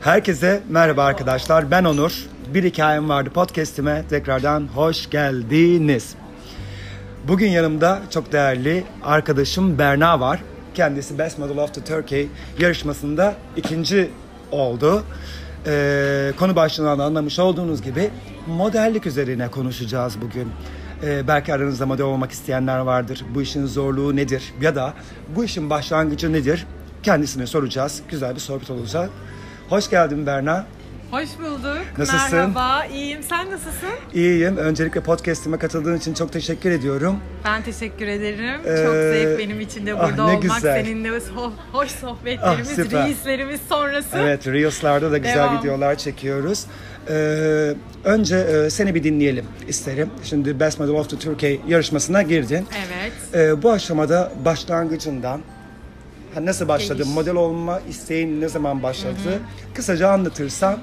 Herkese merhaba arkadaşlar. Ben Onur. Bir hikayem vardı podcast'ime tekrardan hoş geldiniz. Bugün yanımda çok değerli arkadaşım Berna var. Kendisi Best Model of the Turkey yarışmasında ikinci oldu. Ee, konu başlığından anlamış olduğunuz gibi modellik üzerine konuşacağız bugün. Ee, belki aranızda model olmak isteyenler vardır. Bu işin zorluğu nedir? Ya da bu işin başlangıcı nedir? Kendisine soracağız. Güzel bir sohbet olacak. Hoş geldin Berna. Hoş bulduk. Nasılsın? Merhaba, iyiyim. Sen nasılsın? İyiyim. Öncelikle podcast'ime katıldığın için çok teşekkür ediyorum. Ben teşekkür ederim. Ee, Çok zevk benim için de ah, burada ne olmak. güzel. Seninle ho- hoş sohbetlerimiz, Ah, süper. reislerimiz sonrası. Evet, Reels'larda da güzel Devam. videolar çekiyoruz. Ee, önce e, seni bir dinleyelim isterim. Şimdi Best Model of the Turkey yarışmasına girdin. Evet. Ee, bu aşamada başlangıcından ha, nasıl başladı, Geliş. model olma isteğin ne zaman başladı? Kısaca anlatırsan.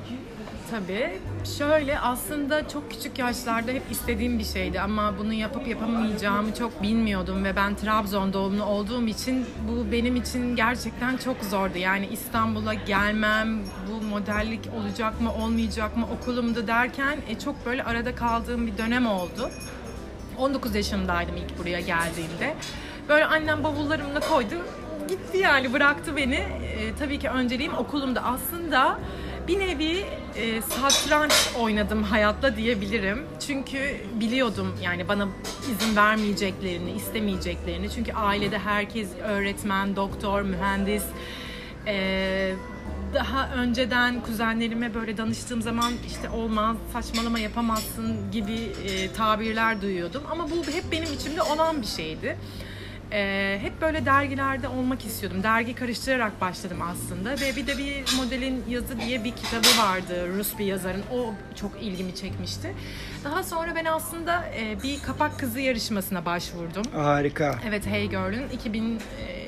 Tabii. Şöyle aslında çok küçük yaşlarda hep istediğim bir şeydi ama bunu yapıp yapamayacağımı çok bilmiyordum ve ben Trabzon doğumlu olduğum için bu benim için gerçekten çok zordu. Yani İstanbul'a gelmem, bu modellik olacak mı olmayacak mı okulumda derken e, çok böyle arada kaldığım bir dönem oldu. 19 yaşındaydım ilk buraya geldiğimde. Böyle annem bavullarımla koydu. Gitti yani bıraktı beni. Ee, tabii ki önceliğim okulumda. Aslında bir nevi e, satranç oynadım hayatla diyebilirim. Çünkü biliyordum yani bana izin vermeyeceklerini, istemeyeceklerini. Çünkü ailede herkes öğretmen, doktor, mühendis. Ee, daha önceden kuzenlerime böyle danıştığım zaman işte olmaz, saçmalama yapamazsın gibi e, tabirler duyuyordum. Ama bu hep benim içimde olan bir şeydi. E, hep böyle dergilerde olmak istiyordum. Dergi karıştırarak başladım aslında ve bir de bir modelin yazı diye bir kitabı vardı Rus bir yazarın. O çok ilgimi çekmişti. Daha sonra ben aslında e, bir kapak kızı yarışmasına başvurdum. Harika. Evet Hey Girl'ün 2000 e,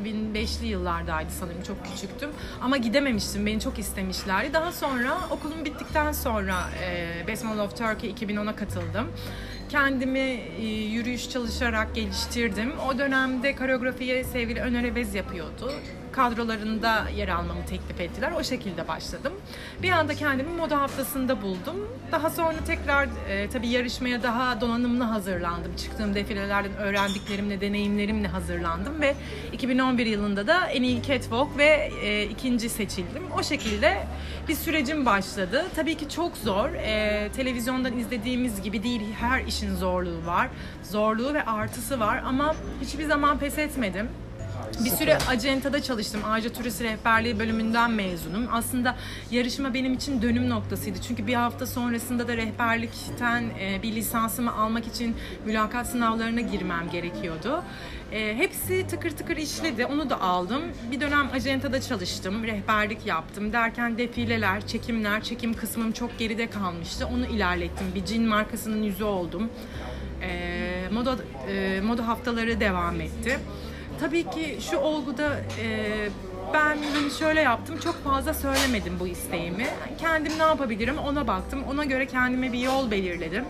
2005'li yıllardaydı sanırım çok küçüktüm ama gidememiştim beni çok istemişlerdi. Daha sonra okulum bittikten sonra e, Best Model of Turkey 2010'a katıldım. Kendimi e, yürüyüş çalışarak geliştirdim. O dönemde koreografiye sevgili Öner Ebez yapıyordu. Kadrolarında yer almamı teklif ettiler. O şekilde başladım. Bir anda kendimi moda haftasında buldum. Daha sonra tekrar e, tabii yarışmaya daha donanımlı hazırlandım. Çıktığım defilelerden öğrendiklerimle, deneyimlerimle hazırlandım ve 2011 yılında da en iyi catwalk ve e, ikinci seçildim. O şekilde bir sürecim başladı. Tabii ki çok zor. E, televizyondan izlediğimiz gibi değil. Her işin zorluğu var. Zorluğu ve artısı var ama hiçbir zaman pes etmedim. Bir süre acentada çalıştım. Ayrıca turist rehberliği bölümünden mezunum. Aslında yarışma benim için dönüm noktasıydı. Çünkü bir hafta sonrasında da rehberlikten e, bir lisansımı almak için mülakat sınavlarına girmem gerekiyordu. E, hepsi tıkır tıkır işledi. Onu da aldım. Bir dönem acentada çalıştım. Rehberlik yaptım. Derken defileler, çekimler, çekim kısmım çok geride kalmıştı. Onu ilerlettim. Bir cin markasının yüzü oldum. E, moda moda haftaları devam etti. Tabii ki şu olguda e, ben hani şöyle yaptım çok fazla söylemedim bu isteğimi. Kendim ne yapabilirim ona baktım. Ona göre kendime bir yol belirledim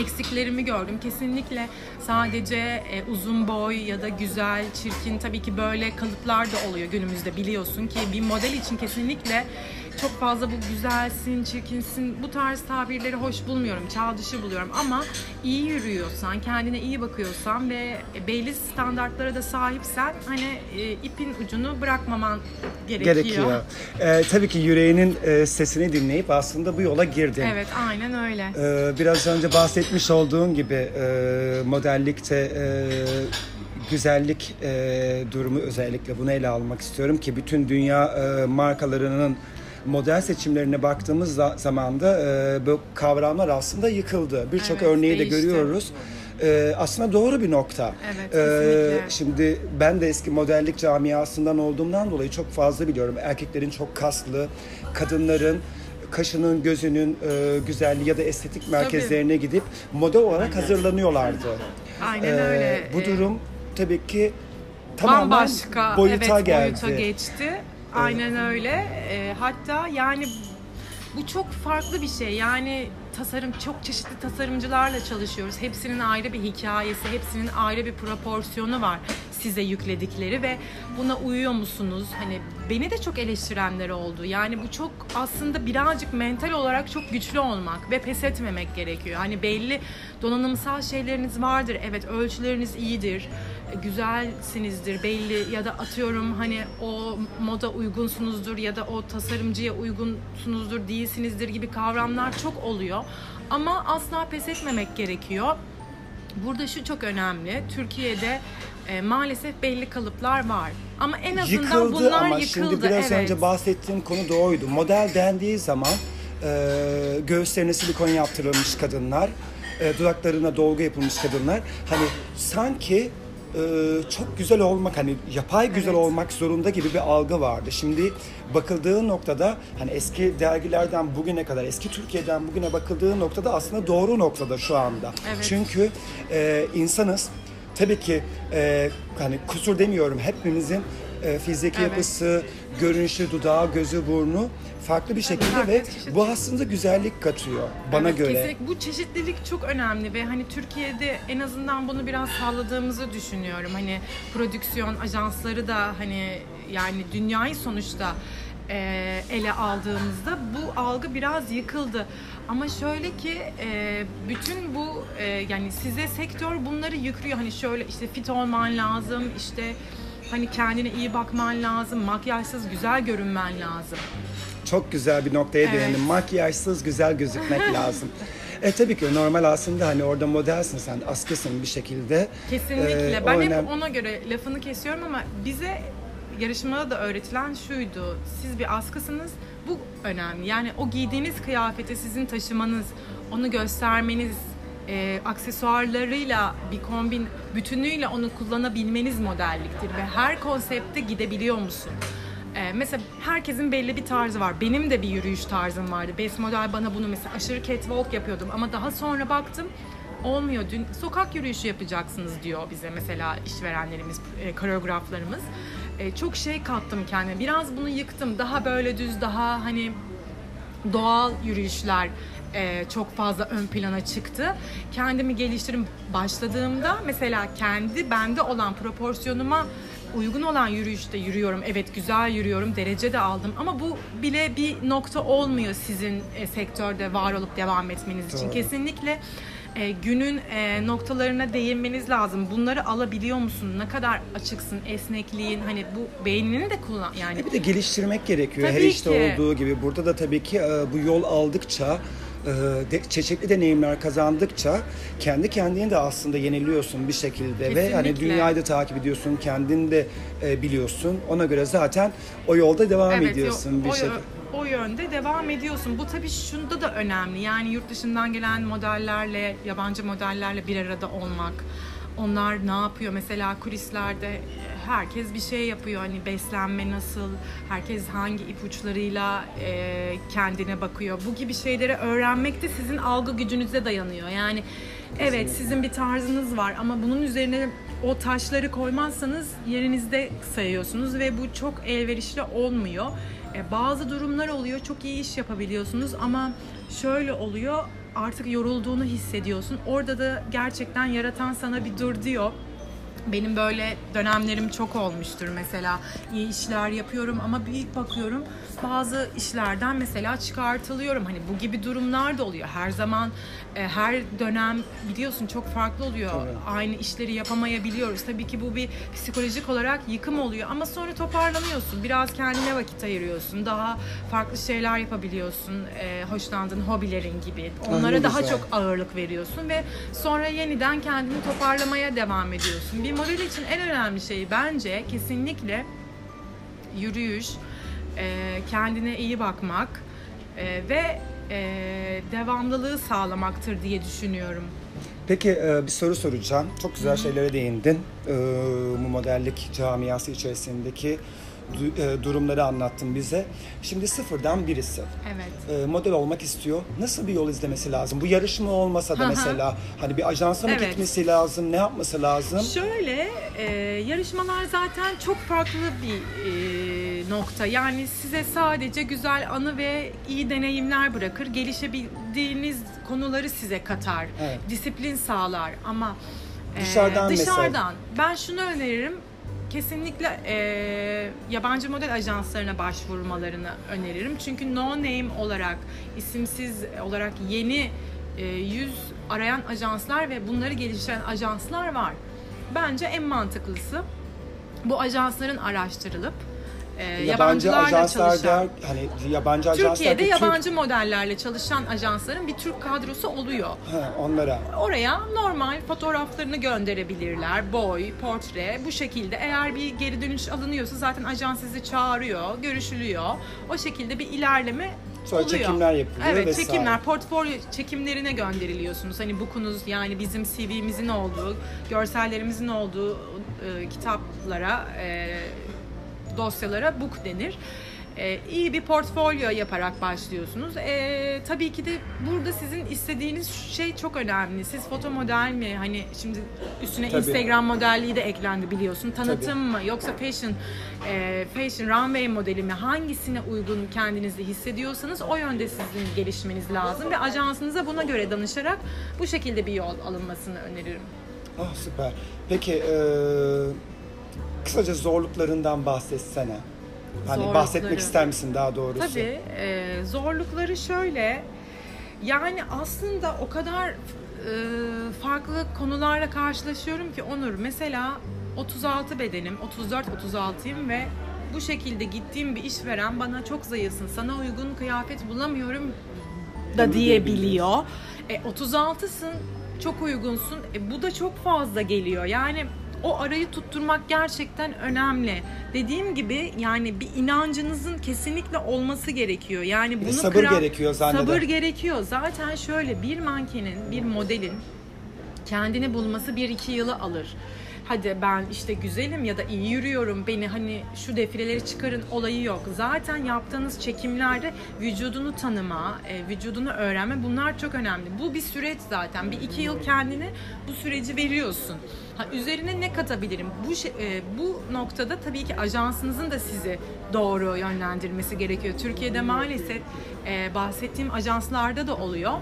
eksiklerimi gördüm. Kesinlikle sadece e, uzun boy ya da güzel, çirkin tabii ki böyle kalıplar da oluyor günümüzde biliyorsun ki bir model için kesinlikle çok fazla bu güzelsin, çirkinsin bu tarz tabirleri hoş bulmuyorum. Çağ dışı buluyorum ama iyi yürüyorsan, kendine iyi bakıyorsan ve belli standartlara da sahipsen hani e, ipin ucunu bırakmaman gerekiyor. Gerekiyor. Ee, tabii ki yüreğinin e, sesini dinleyip aslında bu yola girdin. Evet, aynen öyle. Ee, biraz önce bahsetmiş olduğun gibi e, modellikte e, güzellik e, durumu özellikle bunu ele almak istiyorum ki bütün dünya e, markalarının model seçimlerine baktığımız za- zaman da e, bu kavramlar aslında yıkıldı. Birçok Evet, örneği de değişti. görüyoruz. E, aslında doğru bir nokta. Evet, E, şimdi ben de eski modellik camiasından olduğumdan dolayı çok fazla biliyorum. Erkeklerin çok kaslı, kadınların kaşının, gözünün e, güzelliği ya da estetik merkezlerine gidip model olarak hazırlanıyorlardı. Aynen Ee, öyle. Bu Ee, durum tabii ki tamamen bambaşka boyuta evet, geldi. boyuta geçti. Aynen öyle. Ee, hatta yani bu çok farklı bir şey. Yani tasarım çok çeşitli tasarımcılarla çalışıyoruz. Hepsinin ayrı bir hikayesi, hepsinin ayrı bir proporsiyonu var. Size yükledikleri ve buna uyuyor musunuz? Hani beni de çok eleştirenler oldu. Yani bu çok aslında birazcık mental olarak çok güçlü olmak ve pes etmemek gerekiyor. Hani belli donanımsal şeyleriniz vardır. Evet ölçüleriniz iyidir. Güzelsinizdir belli ya da atıyorum hani o moda uygunsunuzdur ya da o tasarımcıya uygunsunuzdur değilsinizdir gibi kavramlar çok oluyor. Ama asla pes etmemek gerekiyor. Burada şu çok önemli. Türkiye'de e, maalesef belli kalıplar var. Ama en azından Yıkıldı bunlar ama yıkıldı. şimdi biraz evet. önce bahsettiğim konu doğruydu. Model dendiği zaman e, göğüslerine silikon yaptırılmış kadınlar, e, dudaklarına dolgu yapılmış kadınlar. Hani sanki çok güzel olmak hani yapay güzel Evet. olmak zorunda gibi bir algı vardı. Şimdi bakıldığı noktada hani eski dergilerden bugüne kadar eski Türkiye'den bugüne bakıldığı noktada aslında doğru noktada şu anda. Evet. Çünkü e, insanız tabii ki e, hani kusur demiyorum hepimizin e, fiziki Evet. yapısı, görünüşü, dudağı, gözü, burnu farklı bir şekilde farklı ve çeşit. bu aslında güzellik katıyor bana Evet, göre. Kesinlikle bu çeşitlilik çok önemli ve hani Türkiye'de en azından bunu biraz sağladığımızı düşünüyorum. Hani prodüksiyon ajansları da hani yani dünyayı sonuçta e, ele aldığımızda bu algı biraz yıkıldı. Ama şöyle ki e, bütün bu e, yani size sektör bunları yüklüyor. Hani şöyle işte fit olman lazım, işte hani kendine iyi bakman lazım, makyajsız güzel görünmen lazım. Çok güzel bir noktaya Evet. değindim. Makyajsız güzel gözükmek lazım. E tabii ki normal aslında hani orada modelsin sen, askısın bir şekilde. Kesinlikle. Ee, ben hep önem- ona göre lafını kesiyorum ama bize yarışmada da öğretilen şuydu. Siz bir askısınız. Bu önemli. Yani o giydiğiniz kıyafeti sizin taşımanız, onu göstermeniz, e, aksesuarlarıyla bir kombin bütünüyle onu kullanabilmeniz modelliktir ve her konsepte gidebiliyor musun? Ee, mesela herkesin belli bir tarzı var. Benim de bir yürüyüş tarzım vardı. Best model bana bunu mesela aşırı catwalk yapıyordum ama daha sonra baktım olmuyor. Dün sokak yürüyüşü yapacaksınız diyor bize mesela işverenlerimiz, e, koreograflarımız. E, çok şey kattım kendime. Biraz bunu yıktım. Daha böyle düz, daha hani doğal yürüyüşler e, çok fazla ön plana çıktı. Kendimi geliştirim başladığımda mesela kendi bende olan proporsiyonuma uygun olan yürüyüşte yürüyorum. Evet güzel yürüyorum, derece de aldım ama bu bile bir nokta olmuyor sizin e, sektörde var olup devam etmeniz için. Kesinlikle e, günün e, noktalarına değinmeniz lazım. Bunları alabiliyor musun? Ne kadar açıksın, esnekliğin hani bu beynini de kullan yani. E bir de geliştirmek gerekiyor her Tabii işte ki. olduğu gibi. Burada da tabii ki e, bu yol aldıkça e, de, çeşitli deneyimler kazandıkça kendi kendini de aslında yeniliyorsun bir şekilde ve hani Kesinlikle. dünyayı da takip ediyorsun, kendini de e, biliyorsun. Ona göre zaten o yolda devam Evet, ediyorsun yo- bir o, şekilde. O yönde devam ediyorsun. Bu tabii şunda da önemli. Yani yurt dışından gelen modellerle, yabancı modellerle bir arada olmak. Onlar ne yapıyor? Mesela kulislerde e, herkes bir şey yapıyor. Hani beslenme nasıl? Herkes hangi ipuçlarıyla e, kendine bakıyor? Bu gibi şeyleri öğrenmek de sizin algı gücünüze dayanıyor. Yani evet sizin bir tarzınız var ama bunun üzerine o taşları koymazsanız yerinizde sayıyorsunuz ve bu çok elverişli olmuyor. E, bazı durumlar oluyor çok iyi iş yapabiliyorsunuz ama şöyle oluyor artık yorulduğunu hissediyorsun. Orada da gerçekten yaratan sana bir dur diyor. Benim böyle dönemlerim çok olmuştur mesela. İyi işler yapıyorum ama bir bakıyorum bazı işlerden mesela çıkartılıyorum. Hani bu gibi durumlar da oluyor. Her zaman e, her dönem biliyorsun çok farklı oluyor. Tabii. Aynı işleri yapamayabiliyoruz. Tabii ki bu bir psikolojik olarak yıkım oluyor ama sonra toparlanıyorsun. Biraz kendine vakit ayırıyorsun. Daha farklı şeyler yapabiliyorsun. E, hoşlandığın hobilerin gibi. Onlara daha güzel. çok ağırlık veriyorsun ve sonra yeniden kendini toparlamaya devam ediyorsun. Bir model için en önemli şey bence kesinlikle yürüyüş, e, kendine iyi bakmak e, ve e, devamlılığı sağlamaktır diye düşünüyorum. Peki e, bir soru soracağım. Çok güzel şeylere değindin. E, Bu modellik camiası içerisindeki du- e, durumları anlattın bize. Şimdi sıfırdan birisi. Evet. e, model olmak istiyor. Nasıl bir yol izlemesi lazım? Bu yarışma olmasa da mesela hani bir ajansa mı Evet. gitmesi lazım? Ne yapması lazım? Şöyle e, yarışmalar zaten çok farklı bir e, nokta. Yani size sadece güzel anı ve iyi deneyimler bırakır. Gelişebildiğiniz konuları size katar. Evet. Disiplin sağlar ama e, Dışarıdan mesela- dışarıdan ben şunu öneririm. Kesinlikle e, yabancı model ajanslarına başvurmalarını öneririm. Çünkü no name olarak, isimsiz olarak yeni e, yüz arayan ajanslar ve bunları geliştiren ajanslar var. Bence en mantıklısı bu ajansların araştırılıp e, Yabancı ajanslar çalışan, der, hani yabancı ajanslar Türkiye'de Türk- yabancı modellerle çalışan ajansların bir Türk kadrosu oluyor. Ha, onlara. Oraya normal fotoğraflarını gönderebilirler. Boy, portre bu şekilde. Eğer bir geri dönüş alınıyorsa zaten ajans sizi çağırıyor, görüşülüyor. O şekilde bir ilerleme Sonra oluyor. çekimler yapılıyor Evet, vesaire. çekimler, portfolyo çekimlerine gönderiliyorsunuz. Hani bukunuz yani bizim CV'mizin olduğu, görsellerimizin olduğu e, kitaplara, e, dosyalara book denir. E, iyi bir portfolyo yaparak başlıyorsunuz. E, tabii ki de burada sizin istediğiniz şey çok önemli. Siz foto model mi? Hani şimdi üstüne Tabii. Instagram modelliği de eklendi biliyorsun. Tanıtım mı yoksa fashion e, fashion runway modeli mi? Hangisine uygun kendinizi hissediyorsanız o yönde sizin gelişmeniz lazım ve ajansınıza buna göre danışarak bu şekilde bir yol alınmasını öneririm. Ah süper. Peki e, kısaca zorluklarından bahsetsene. Hani Zorlukları. bahsetmek ister misin daha doğrusu? Tabii e, zorlukları şöyle yani aslında o kadar e, farklı konularla karşılaşıyorum ki Onur mesela 36 bedenim 34-36'yım ve bu şekilde gittiğim bir işveren bana çok zayıfsın sana uygun kıyafet bulamıyorum da diyebiliyor. E, 36'sın çok uygunsun e, bu da çok fazla geliyor yani o arayı tutturmak gerçekten önemli. Dediğim gibi yani bir inancınızın kesinlikle olması gerekiyor. Yani bunu sabır kıran- gerekiyor zanneder. Sabır gerekiyor. Zaten şöyle bir mankenin, bir modelin kendini bulması bir iki yılı alır. Hadi ben işte güzelim ya da iyi yürüyorum beni hani şu defileleri çıkarın olayı yok. Zaten yaptığınız çekimlerde vücudunu tanıma, e, vücudunu öğrenme bunlar çok önemli. Bu bir süreç zaten. Bir iki yıl kendini bu süreci veriyorsun. Ha, üzerine ne katabilirim? Bu şey- e, bu noktada tabii ki ajansınızın da sizi doğru yönlendirmesi gerekiyor. Türkiye'de maalesef e, bahsettiğim ajanslarda da oluyor.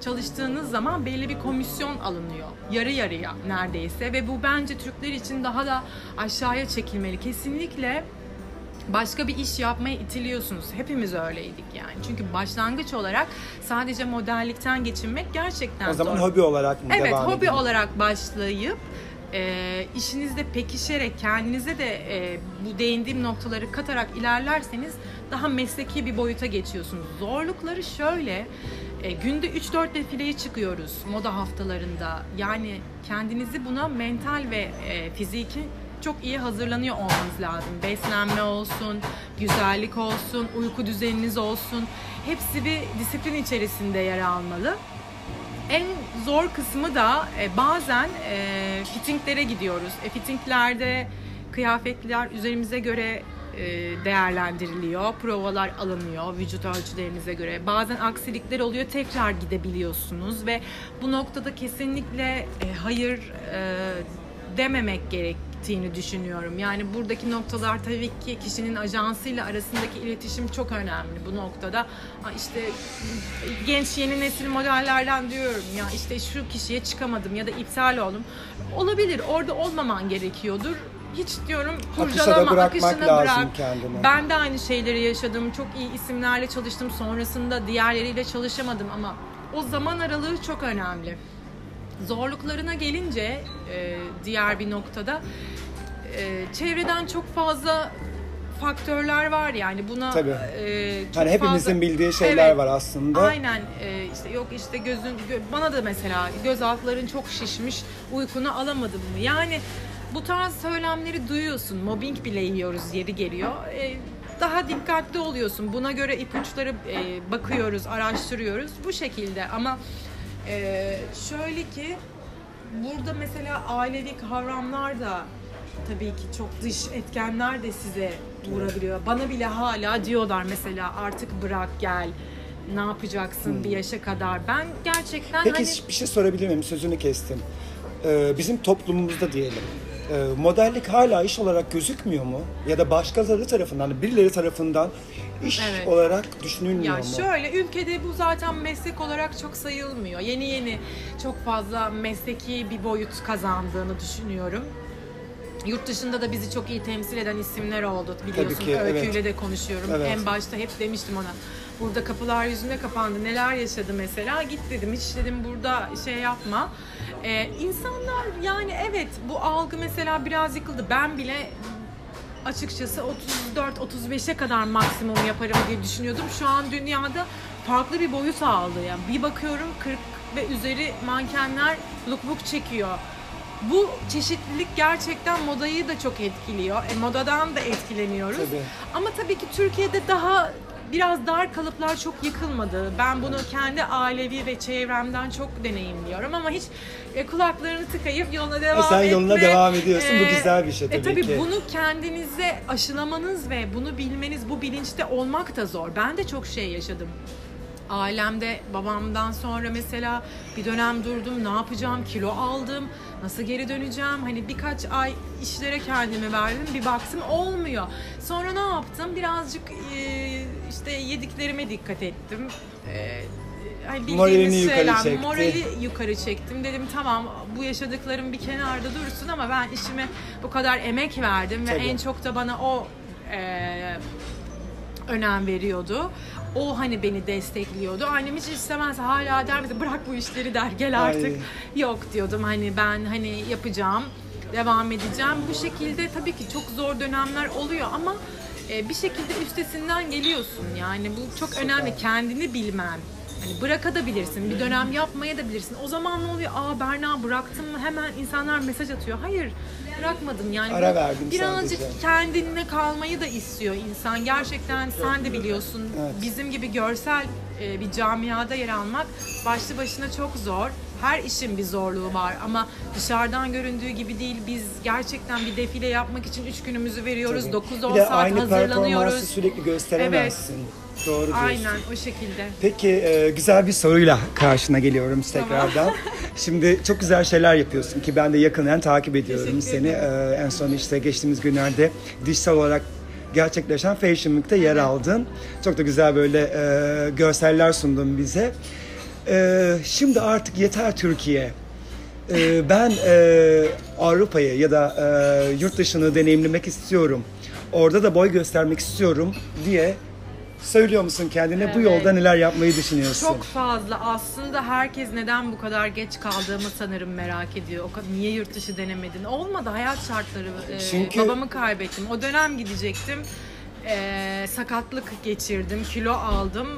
Çalıştığınız zaman belli bir komisyon alınıyor. Yarı yarıya neredeyse ve bu bence Türkler için daha da aşağıya çekilmeli. Kesinlikle başka bir iş yapmaya itiliyorsunuz. Hepimiz öyleydik yani. Çünkü başlangıç olarak sadece modellikten geçinmek gerçekten O zaman zor. hobi olarak mı Evet, devam hobi edelim? olarak başlayıp e, işinizde pekişerek kendinize de e, bu değindiğim noktaları katarak ilerlerseniz daha mesleki bir boyuta geçiyorsunuz. Zorlukları şöyle, e, günde 3-4 defileye çıkıyoruz moda haftalarında. Yani kendinizi buna mental ve e, fiziki çok iyi hazırlanıyor olmanız lazım. Beslenme olsun, güzellik olsun, uyku düzeniniz olsun. Hepsi bir disiplin içerisinde yer almalı. En zor kısmı da e, bazen e, fittinglere gidiyoruz. E, fittinglerde kıyafetler üzerimize göre değerlendiriliyor. Provalar alınıyor vücut ölçülerinize göre. Bazen aksilikler oluyor. Tekrar gidebiliyorsunuz ve bu noktada kesinlikle e, hayır e, dememek gerektiğini düşünüyorum. Yani buradaki noktalar tabii ki kişinin ajansıyla arasındaki iletişim çok önemli bu noktada. İşte genç yeni nesil modellerden diyorum ya işte şu kişiye çıkamadım ya da iptal oldum. Olabilir orada olmaman gerekiyordur. Hiç diyorum da kurcalama, bırakmak akışına lazım bırak. kendini. Ben de aynı şeyleri yaşadım. Çok iyi isimlerle çalıştım. Sonrasında diğerleriyle çalışamadım ama o zaman aralığı çok önemli. Zorluklarına gelince e, diğer bir noktada e, çevreden çok fazla faktörler var yani buna Tabii. e, çok Hani hepimizin fazla- bildiği şeyler Evet. var aslında. Aynen e, işte yok işte gözün gö- bana da mesela göz altların çok şişmiş uykunu alamadın mı? Yani bu tarz söylemleri duyuyorsun. Mobbing bile yiyoruz yeri geliyor. E, daha dikkatli oluyorsun. Buna göre ipuçları e, bakıyoruz, araştırıyoruz. Bu şekilde ama e, şöyle ki burada mesela ailevi kavramlar da tabii ki çok dış etkenler de size vurabiliyor. Bana bile hala diyorlar mesela artık bırak gel ne yapacaksın bir yaşa kadar. Ben gerçekten Peki hani bir şey sorabilir miyim? Sözünü kestim. Ee, bizim toplumumuzda diyelim. E, modellik hala iş olarak gözükmüyor mu? Ya da başkaları tarafından, birileri tarafından iş Evet. olarak düşünülmüyor ya mu? şöyle ülkede bu zaten meslek olarak çok sayılmıyor. Yeni yeni çok fazla mesleki bir boyut kazandığını düşünüyorum. Yurt dışında da bizi çok iyi temsil eden isimler oldu biliyorsun. Tabii ki, Öyküyle evet. de konuşuyorum. Evet. En başta hep demiştim ona. Burada kapılar yüzüne kapandı. Neler yaşadı mesela? Git dedim. Hiç dedim burada şey yapma. Ee, insanlar yani evet bu algı mesela biraz yıkıldı. Ben bile açıkçası 34-35'e kadar maksimum yaparım diye düşünüyordum. Şu an dünyada farklı bir boyut aldı. Yani bir bakıyorum 40 ve üzeri mankenler lookbook çekiyor. Bu çeşitlilik gerçekten modayı da çok etkiliyor. E, modadan da etkileniyoruz. Tabii. Ama tabii ki Türkiye'de daha biraz dar kalıplar çok yıkılmadı. Ben bunu kendi ailevi ve çevremden çok deneyimliyorum ama hiç e, kulaklarını tıkayıp yoluna devam E, sen etme. yoluna devam ediyorsun. Bu E, güzel bir şey e, tabii tabii ki. bunu kendinize aşılamanız ve bunu bilmeniz, bu bilinçte olmak da zor. Ben de çok şey yaşadım. Ailemde babamdan sonra mesela bir dönem durdum. Ne yapacağım? Kilo aldım. Nasıl geri döneceğim? Hani birkaç ay işlere kendimi verdim. Bir baktım olmuyor. Sonra ne yaptım? Birazcık e, işte yediklerime dikkat ettim. E, hani bildiğimiz Moralini yukarı şeyler, çekti. morali yukarı çektim. Dedim tamam bu yaşadıklarım bir kenarda dursun ama ben işime bu kadar emek verdim ve Tabii. en çok da bana o e, önem veriyordu. O hani beni destekliyordu. Annem hiç istemez hala der bize bırak bu işleri der gel artık. Ay. Yok diyordum hani ben hani yapacağım devam edeceğim. Bu şekilde tabii ki çok zor dönemler oluyor ama e, bir şekilde üstesinden geliyorsun yani bu çok önemli kendini bilmen. Hani bırakabilirsin, bir dönem yapmaya da bilirsin. O zaman ne oluyor? Aa Berna bıraktın mı? Hemen insanlar mesaj atıyor. Hayır, bırakmadım. Yani Ara verdim birazcık sadece. kendine kalmayı da istiyor insan. Gerçekten sen de biliyorsun. Evet. Bizim gibi görsel e, bir camiada yer almak başlı başına çok zor. Her işin bir zorluğu var ama dışarıdan göründüğü gibi değil. Biz gerçekten bir defile yapmak için 3 günümüzü veriyoruz. Tabii. 9-10 Bir de saat aynı hazırlanıyoruz. sürekli gösteremezsin. Doğru diyorsun. Aynen o şekilde. Peki e, güzel bir soruyla karşına geliyorum tekrardan. Şimdi çok güzel şeyler yapıyorsun ki ben de yakından takip ediyorum seni. E, en son işte geçtiğimiz günlerde dijital olarak gerçekleşen Fashion Week'te yer aldın. Çok da güzel böyle e, görseller sundun bize. E, şimdi artık yeter Türkiye. E, ben e, Avrupa'yı ya da e, yurt dışını deneyimlemek istiyorum. Orada da boy göstermek istiyorum diye söylüyor musun kendine? Bu Evet. yolda neler yapmayı düşünüyorsun? Çok fazla. Aslında herkes neden bu kadar geç kaldığımı sanırım merak ediyor. O niye yurt dışı denemedin? Olmadı hayat şartları. Ee, Çünkü- Babamı kaybettim. O dönem gidecektim. Ee, sakatlık geçirdim. Kilo aldım.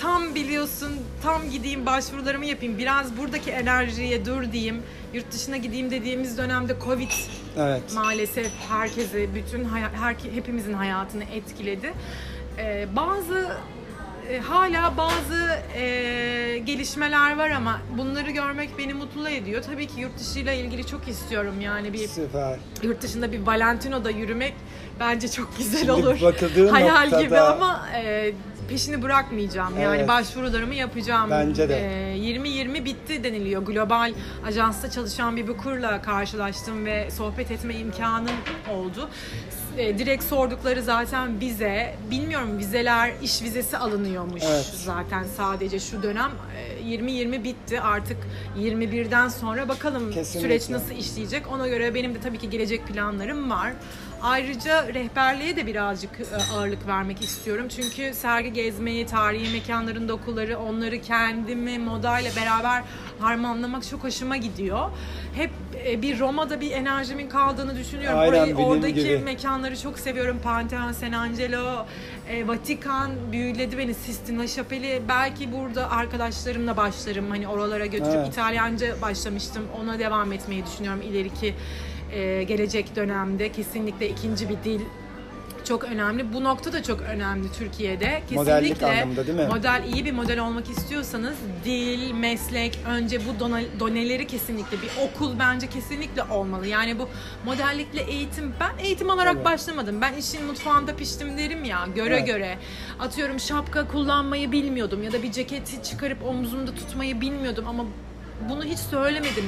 Tam biliyorsun tam gideyim başvurularımı yapayım. Biraz buradaki enerjiye dur diyeyim. Yurt dışına gideyim dediğimiz dönemde Covid Evet. maalesef herkesi, bütün herke- hepimizin hayatını etkiledi. Ee, bazı e, hala bazı e, gelişmeler var ama bunları görmek beni mutlu ediyor. Tabii ki yurt dışıyla ilgili çok istiyorum yani bir Süper. yurt dışında bir Valentino'da yürümek bence çok güzel Şimdi olur. Hayal noktada- gibi ama e, peşini bırakmayacağım. Yani Evet. başvurularımı yapacağım. Bence de. E, 20-20 bitti deniliyor. Global ajansta çalışan bir bukurla karşılaştım ve sohbet etme imkanım oldu. E, direkt sordukları zaten vize. Bilmiyorum vizeler iş vizesi alınıyormuş Evet. zaten sadece şu dönem. E, 20-20 bitti artık 21'den sonra bakalım Kesinlikle. süreç nasıl işleyecek. Ona göre benim de tabii ki gelecek planlarım var. Ayrıca rehberliğe de birazcık e, ağırlık vermek istiyorum. Çünkü sergi gezmeyi, tarihi mekanların dokuları, onları kendimi modayla beraber harmanlamak çok hoşuma gidiyor. Hep e, bir Roma'da bir enerjimin kaldığını düşünüyorum. Aynen, Orayı, oradaki gibi. mekanları çok seviyorum. Pantheon, San Angelo, e, Vatikan büyüledi beni. Sistine Şapeli. Belki burada arkadaşlarımla başlarım. Hani oralara götürüp Evet. İtalyanca başlamıştım. Ona devam etmeyi düşünüyorum ileriki e, gelecek dönemde. Kesinlikle ikinci bir dil çok önemli. Bu nokta da çok önemli Türkiye'de. Kesinlikle Modellik anlamında değil mi? model iyi bir model olmak istiyorsanız dil, meslek önce bu doneleri kesinlikle bir okul bence kesinlikle olmalı. Yani bu modellikle eğitim ben eğitim alarak Tabii. başlamadım. Ben işin mutfağında piştim derim ya göre Evet. göre. Atıyorum şapka kullanmayı bilmiyordum ya da bir ceketi çıkarıp omzumda tutmayı bilmiyordum ama bunu hiç söylemedim.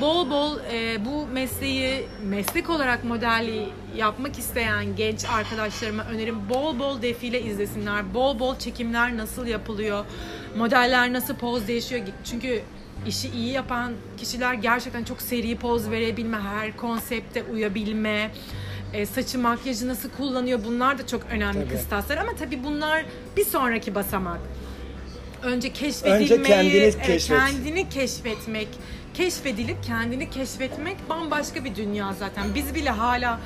Bol bol e, bu mesleği meslek olarak modelliği yapmak isteyen genç arkadaşlarıma önerim bol bol defile izlesinler. Bol bol çekimler nasıl yapılıyor. Modeller nasıl poz değişiyor. Çünkü işi iyi yapan kişiler gerçekten çok seri poz verebilme, her konsepte uyabilme, e, saçı makyajı nasıl kullanıyor bunlar da çok önemli Tabii. kıstaslar ama tabii bunlar bir sonraki basamak. Önce keşfedilmeyi, Önce kendini evet, keşfet. kendini keşfetmek, keşfedilip kendini keşfetmek bambaşka bir dünya zaten. Biz bile hala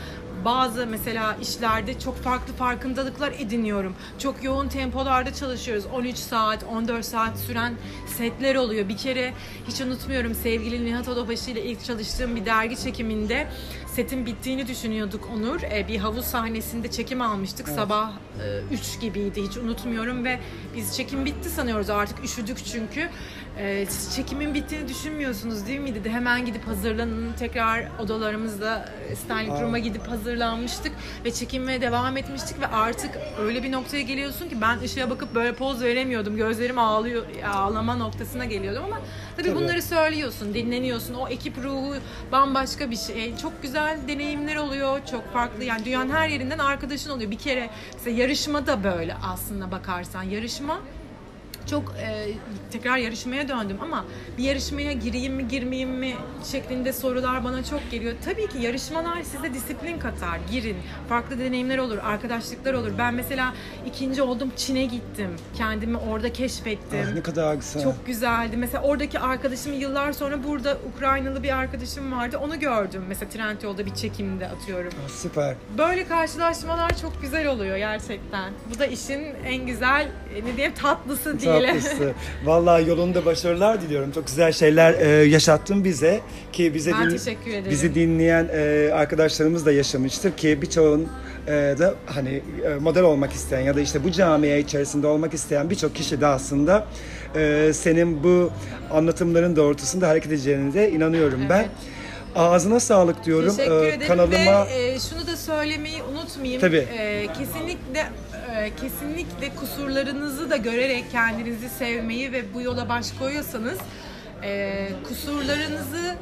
bazı mesela işlerde çok farklı farkındalıklar ediniyorum. Çok yoğun tempolarda çalışıyoruz. 13 saat, 14 saat süren setler oluyor. Bir kere hiç unutmuyorum sevgili Nihat Odabaşı ile ilk çalıştığım bir dergi çekiminde setin bittiğini düşünüyorduk Onur. Ee, bir havuz sahnesinde çekim almıştık. Sabah 3 gibiydi hiç unutmuyorum ve biz çekim bitti sanıyoruz artık üşüdük çünkü. Ee, siz çekimin bittiğini düşünmüyorsunuz değil mi dedi. Hemen gidip hazırlanın. Tekrar odalarımızda e, styling room'a gidip hazırlanmıştık ve çekimine devam etmiştik ve artık öyle bir noktaya geliyorsun ki ben ışığa bakıp böyle poz veremiyordum. Gözlerim ağlıyor, ağlama noktasına geliyordum ama tabii, Tabii. bunları söylüyorsun, dinleniyorsun. O ekip ruhu bambaşka bir şey. Çok güzel deneyimler oluyor. Çok farklı yani dünyanın her yerinden arkadaşın oluyor. Bir kere mesela yarışma da böyle aslında bakarsan. Yarışma çok e, tekrar yarışmaya döndüm ama bir yarışmaya gireyim mi girmeyeyim mi şeklinde sorular bana çok geliyor. Tabii ki yarışmalar size disiplin katar. Girin. Farklı deneyimler olur, arkadaşlıklar olur. Ben mesela ikinci oldum Çin'e gittim. Kendimi orada keşfettim. Ah, ne kadar güzel. Çok güzeldi. Mesela oradaki arkadaşım yıllar sonra burada Ukraynalı bir arkadaşım vardı. Onu gördüm. Mesela Trendyol'da bir çekimde atıyorum. Ah, Süper. Böyle karşılaşmalar çok güzel oluyor gerçekten. Bu da işin en güzel ne diyeyim tatlısı diyelim. Tatlısı. Vallahi yolunda başarılar diliyorum. Çok güzel şeyler e, yaşattın bize ki bize Ben teşekkür ederim. bizi dinleyen e, arkadaşlarımız da yaşamıştır ki birçoğun e, da hani e, model olmak isteyen ya da işte bu camia içerisinde olmak isteyen birçok kişi de aslında e, senin bu anlatımların doğrultusunda hareket edeceğine de inanıyorum ben. Evet. Ağzına sağlık diyorum. Teşekkür E, ederim kanalıma ve e, şunu da söylemeyi unutmayayım. Tabii. E, kesinlikle kesinlikle kusurlarınızı da görerek kendinizi sevmeyi ve bu yola baş koyuyorsanız e, kusurlarınızı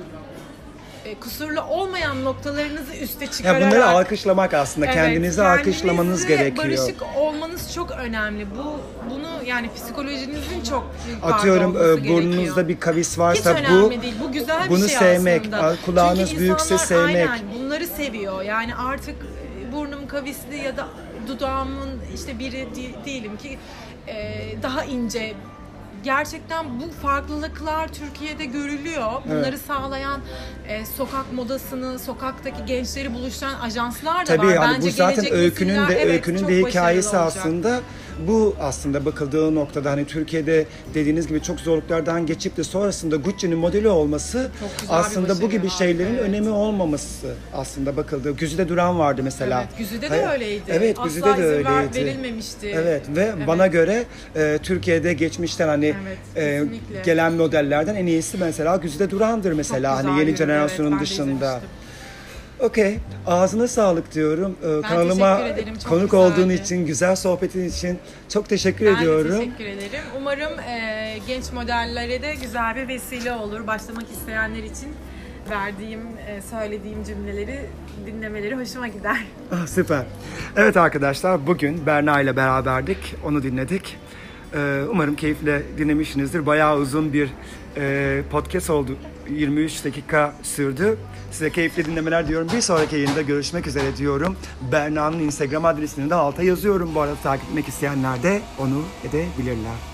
e, kusurlu olmayan noktalarınızı üste ya çıkararak bunları alkışlamak aslında Evet, kendinizi alkışlamanız kendinizle gerekiyor. barışık olmanız çok önemli. Bu bunu yani psikolojinizin çok büyük Atıyorum e, burnunuzda gerekiyor. bir kavis Hiç varsa önemli bu değil. Bu güzel bir bunu şey sevmek, aslında. kulağınız Çünkü büyükse sevmek. Aynen bunları seviyor. Yani artık burnum kavisli ya da dudağımın işte biri değilim ki e, daha ince gerçekten bu farklılıklar Türkiye'de görülüyor. Bunları Evet. sağlayan e, sokak modasını, sokaktaki gençleri buluşturan ajanslar da Tabii var. yani Bence bu zaten öykünün de evet, öykünün başarılı hikayesi olacak. aslında bu aslında bakıldığı noktada hani Türkiye'de dediğiniz gibi çok zorluklardan geçip de sonrasında Gucci'nin modeli olması aslında bu gibi var, şeylerin evet. önemi olmaması aslında bakıldığı. Güzide Duran vardı mesela. Evet, Güzide de öyleydi. Evet, Asla Güzide de izin ver- öyleydi. verilmemişti. Evet ve bana göre e, Türkiye'de geçmişten hani Evet, e, gelen modellerden en iyisi mesela Güzide Duran'dır mesela hani yeni jenerasyonun evet, dışında. Okey. Ağzına sağlık diyorum. Ee, kanalıma teşekkür ederim, çok konuk güzeldi. olduğun için, güzel sohbetin için çok teşekkür Ben ediyorum. de teşekkür ederim. Umarım e, genç modellere de güzel bir vesile olur. Başlamak isteyenler için verdiğim, e, söylediğim cümleleri dinlemeleri hoşuma gider. Ah, süper. Evet arkadaşlar bugün Berna ile beraberdik. Onu dinledik. Ee, umarım keyifle dinlemişsinizdir. Bayağı uzun bir e, podcast oldu. 23 dakika sürdü. Size keyifli dinlemeler diyorum. Bir sonraki yayında görüşmek üzere diyorum. Berna'nın Instagram adresini de alta yazıyorum. Bu arada takip etmek isteyenler de onu edebilirler.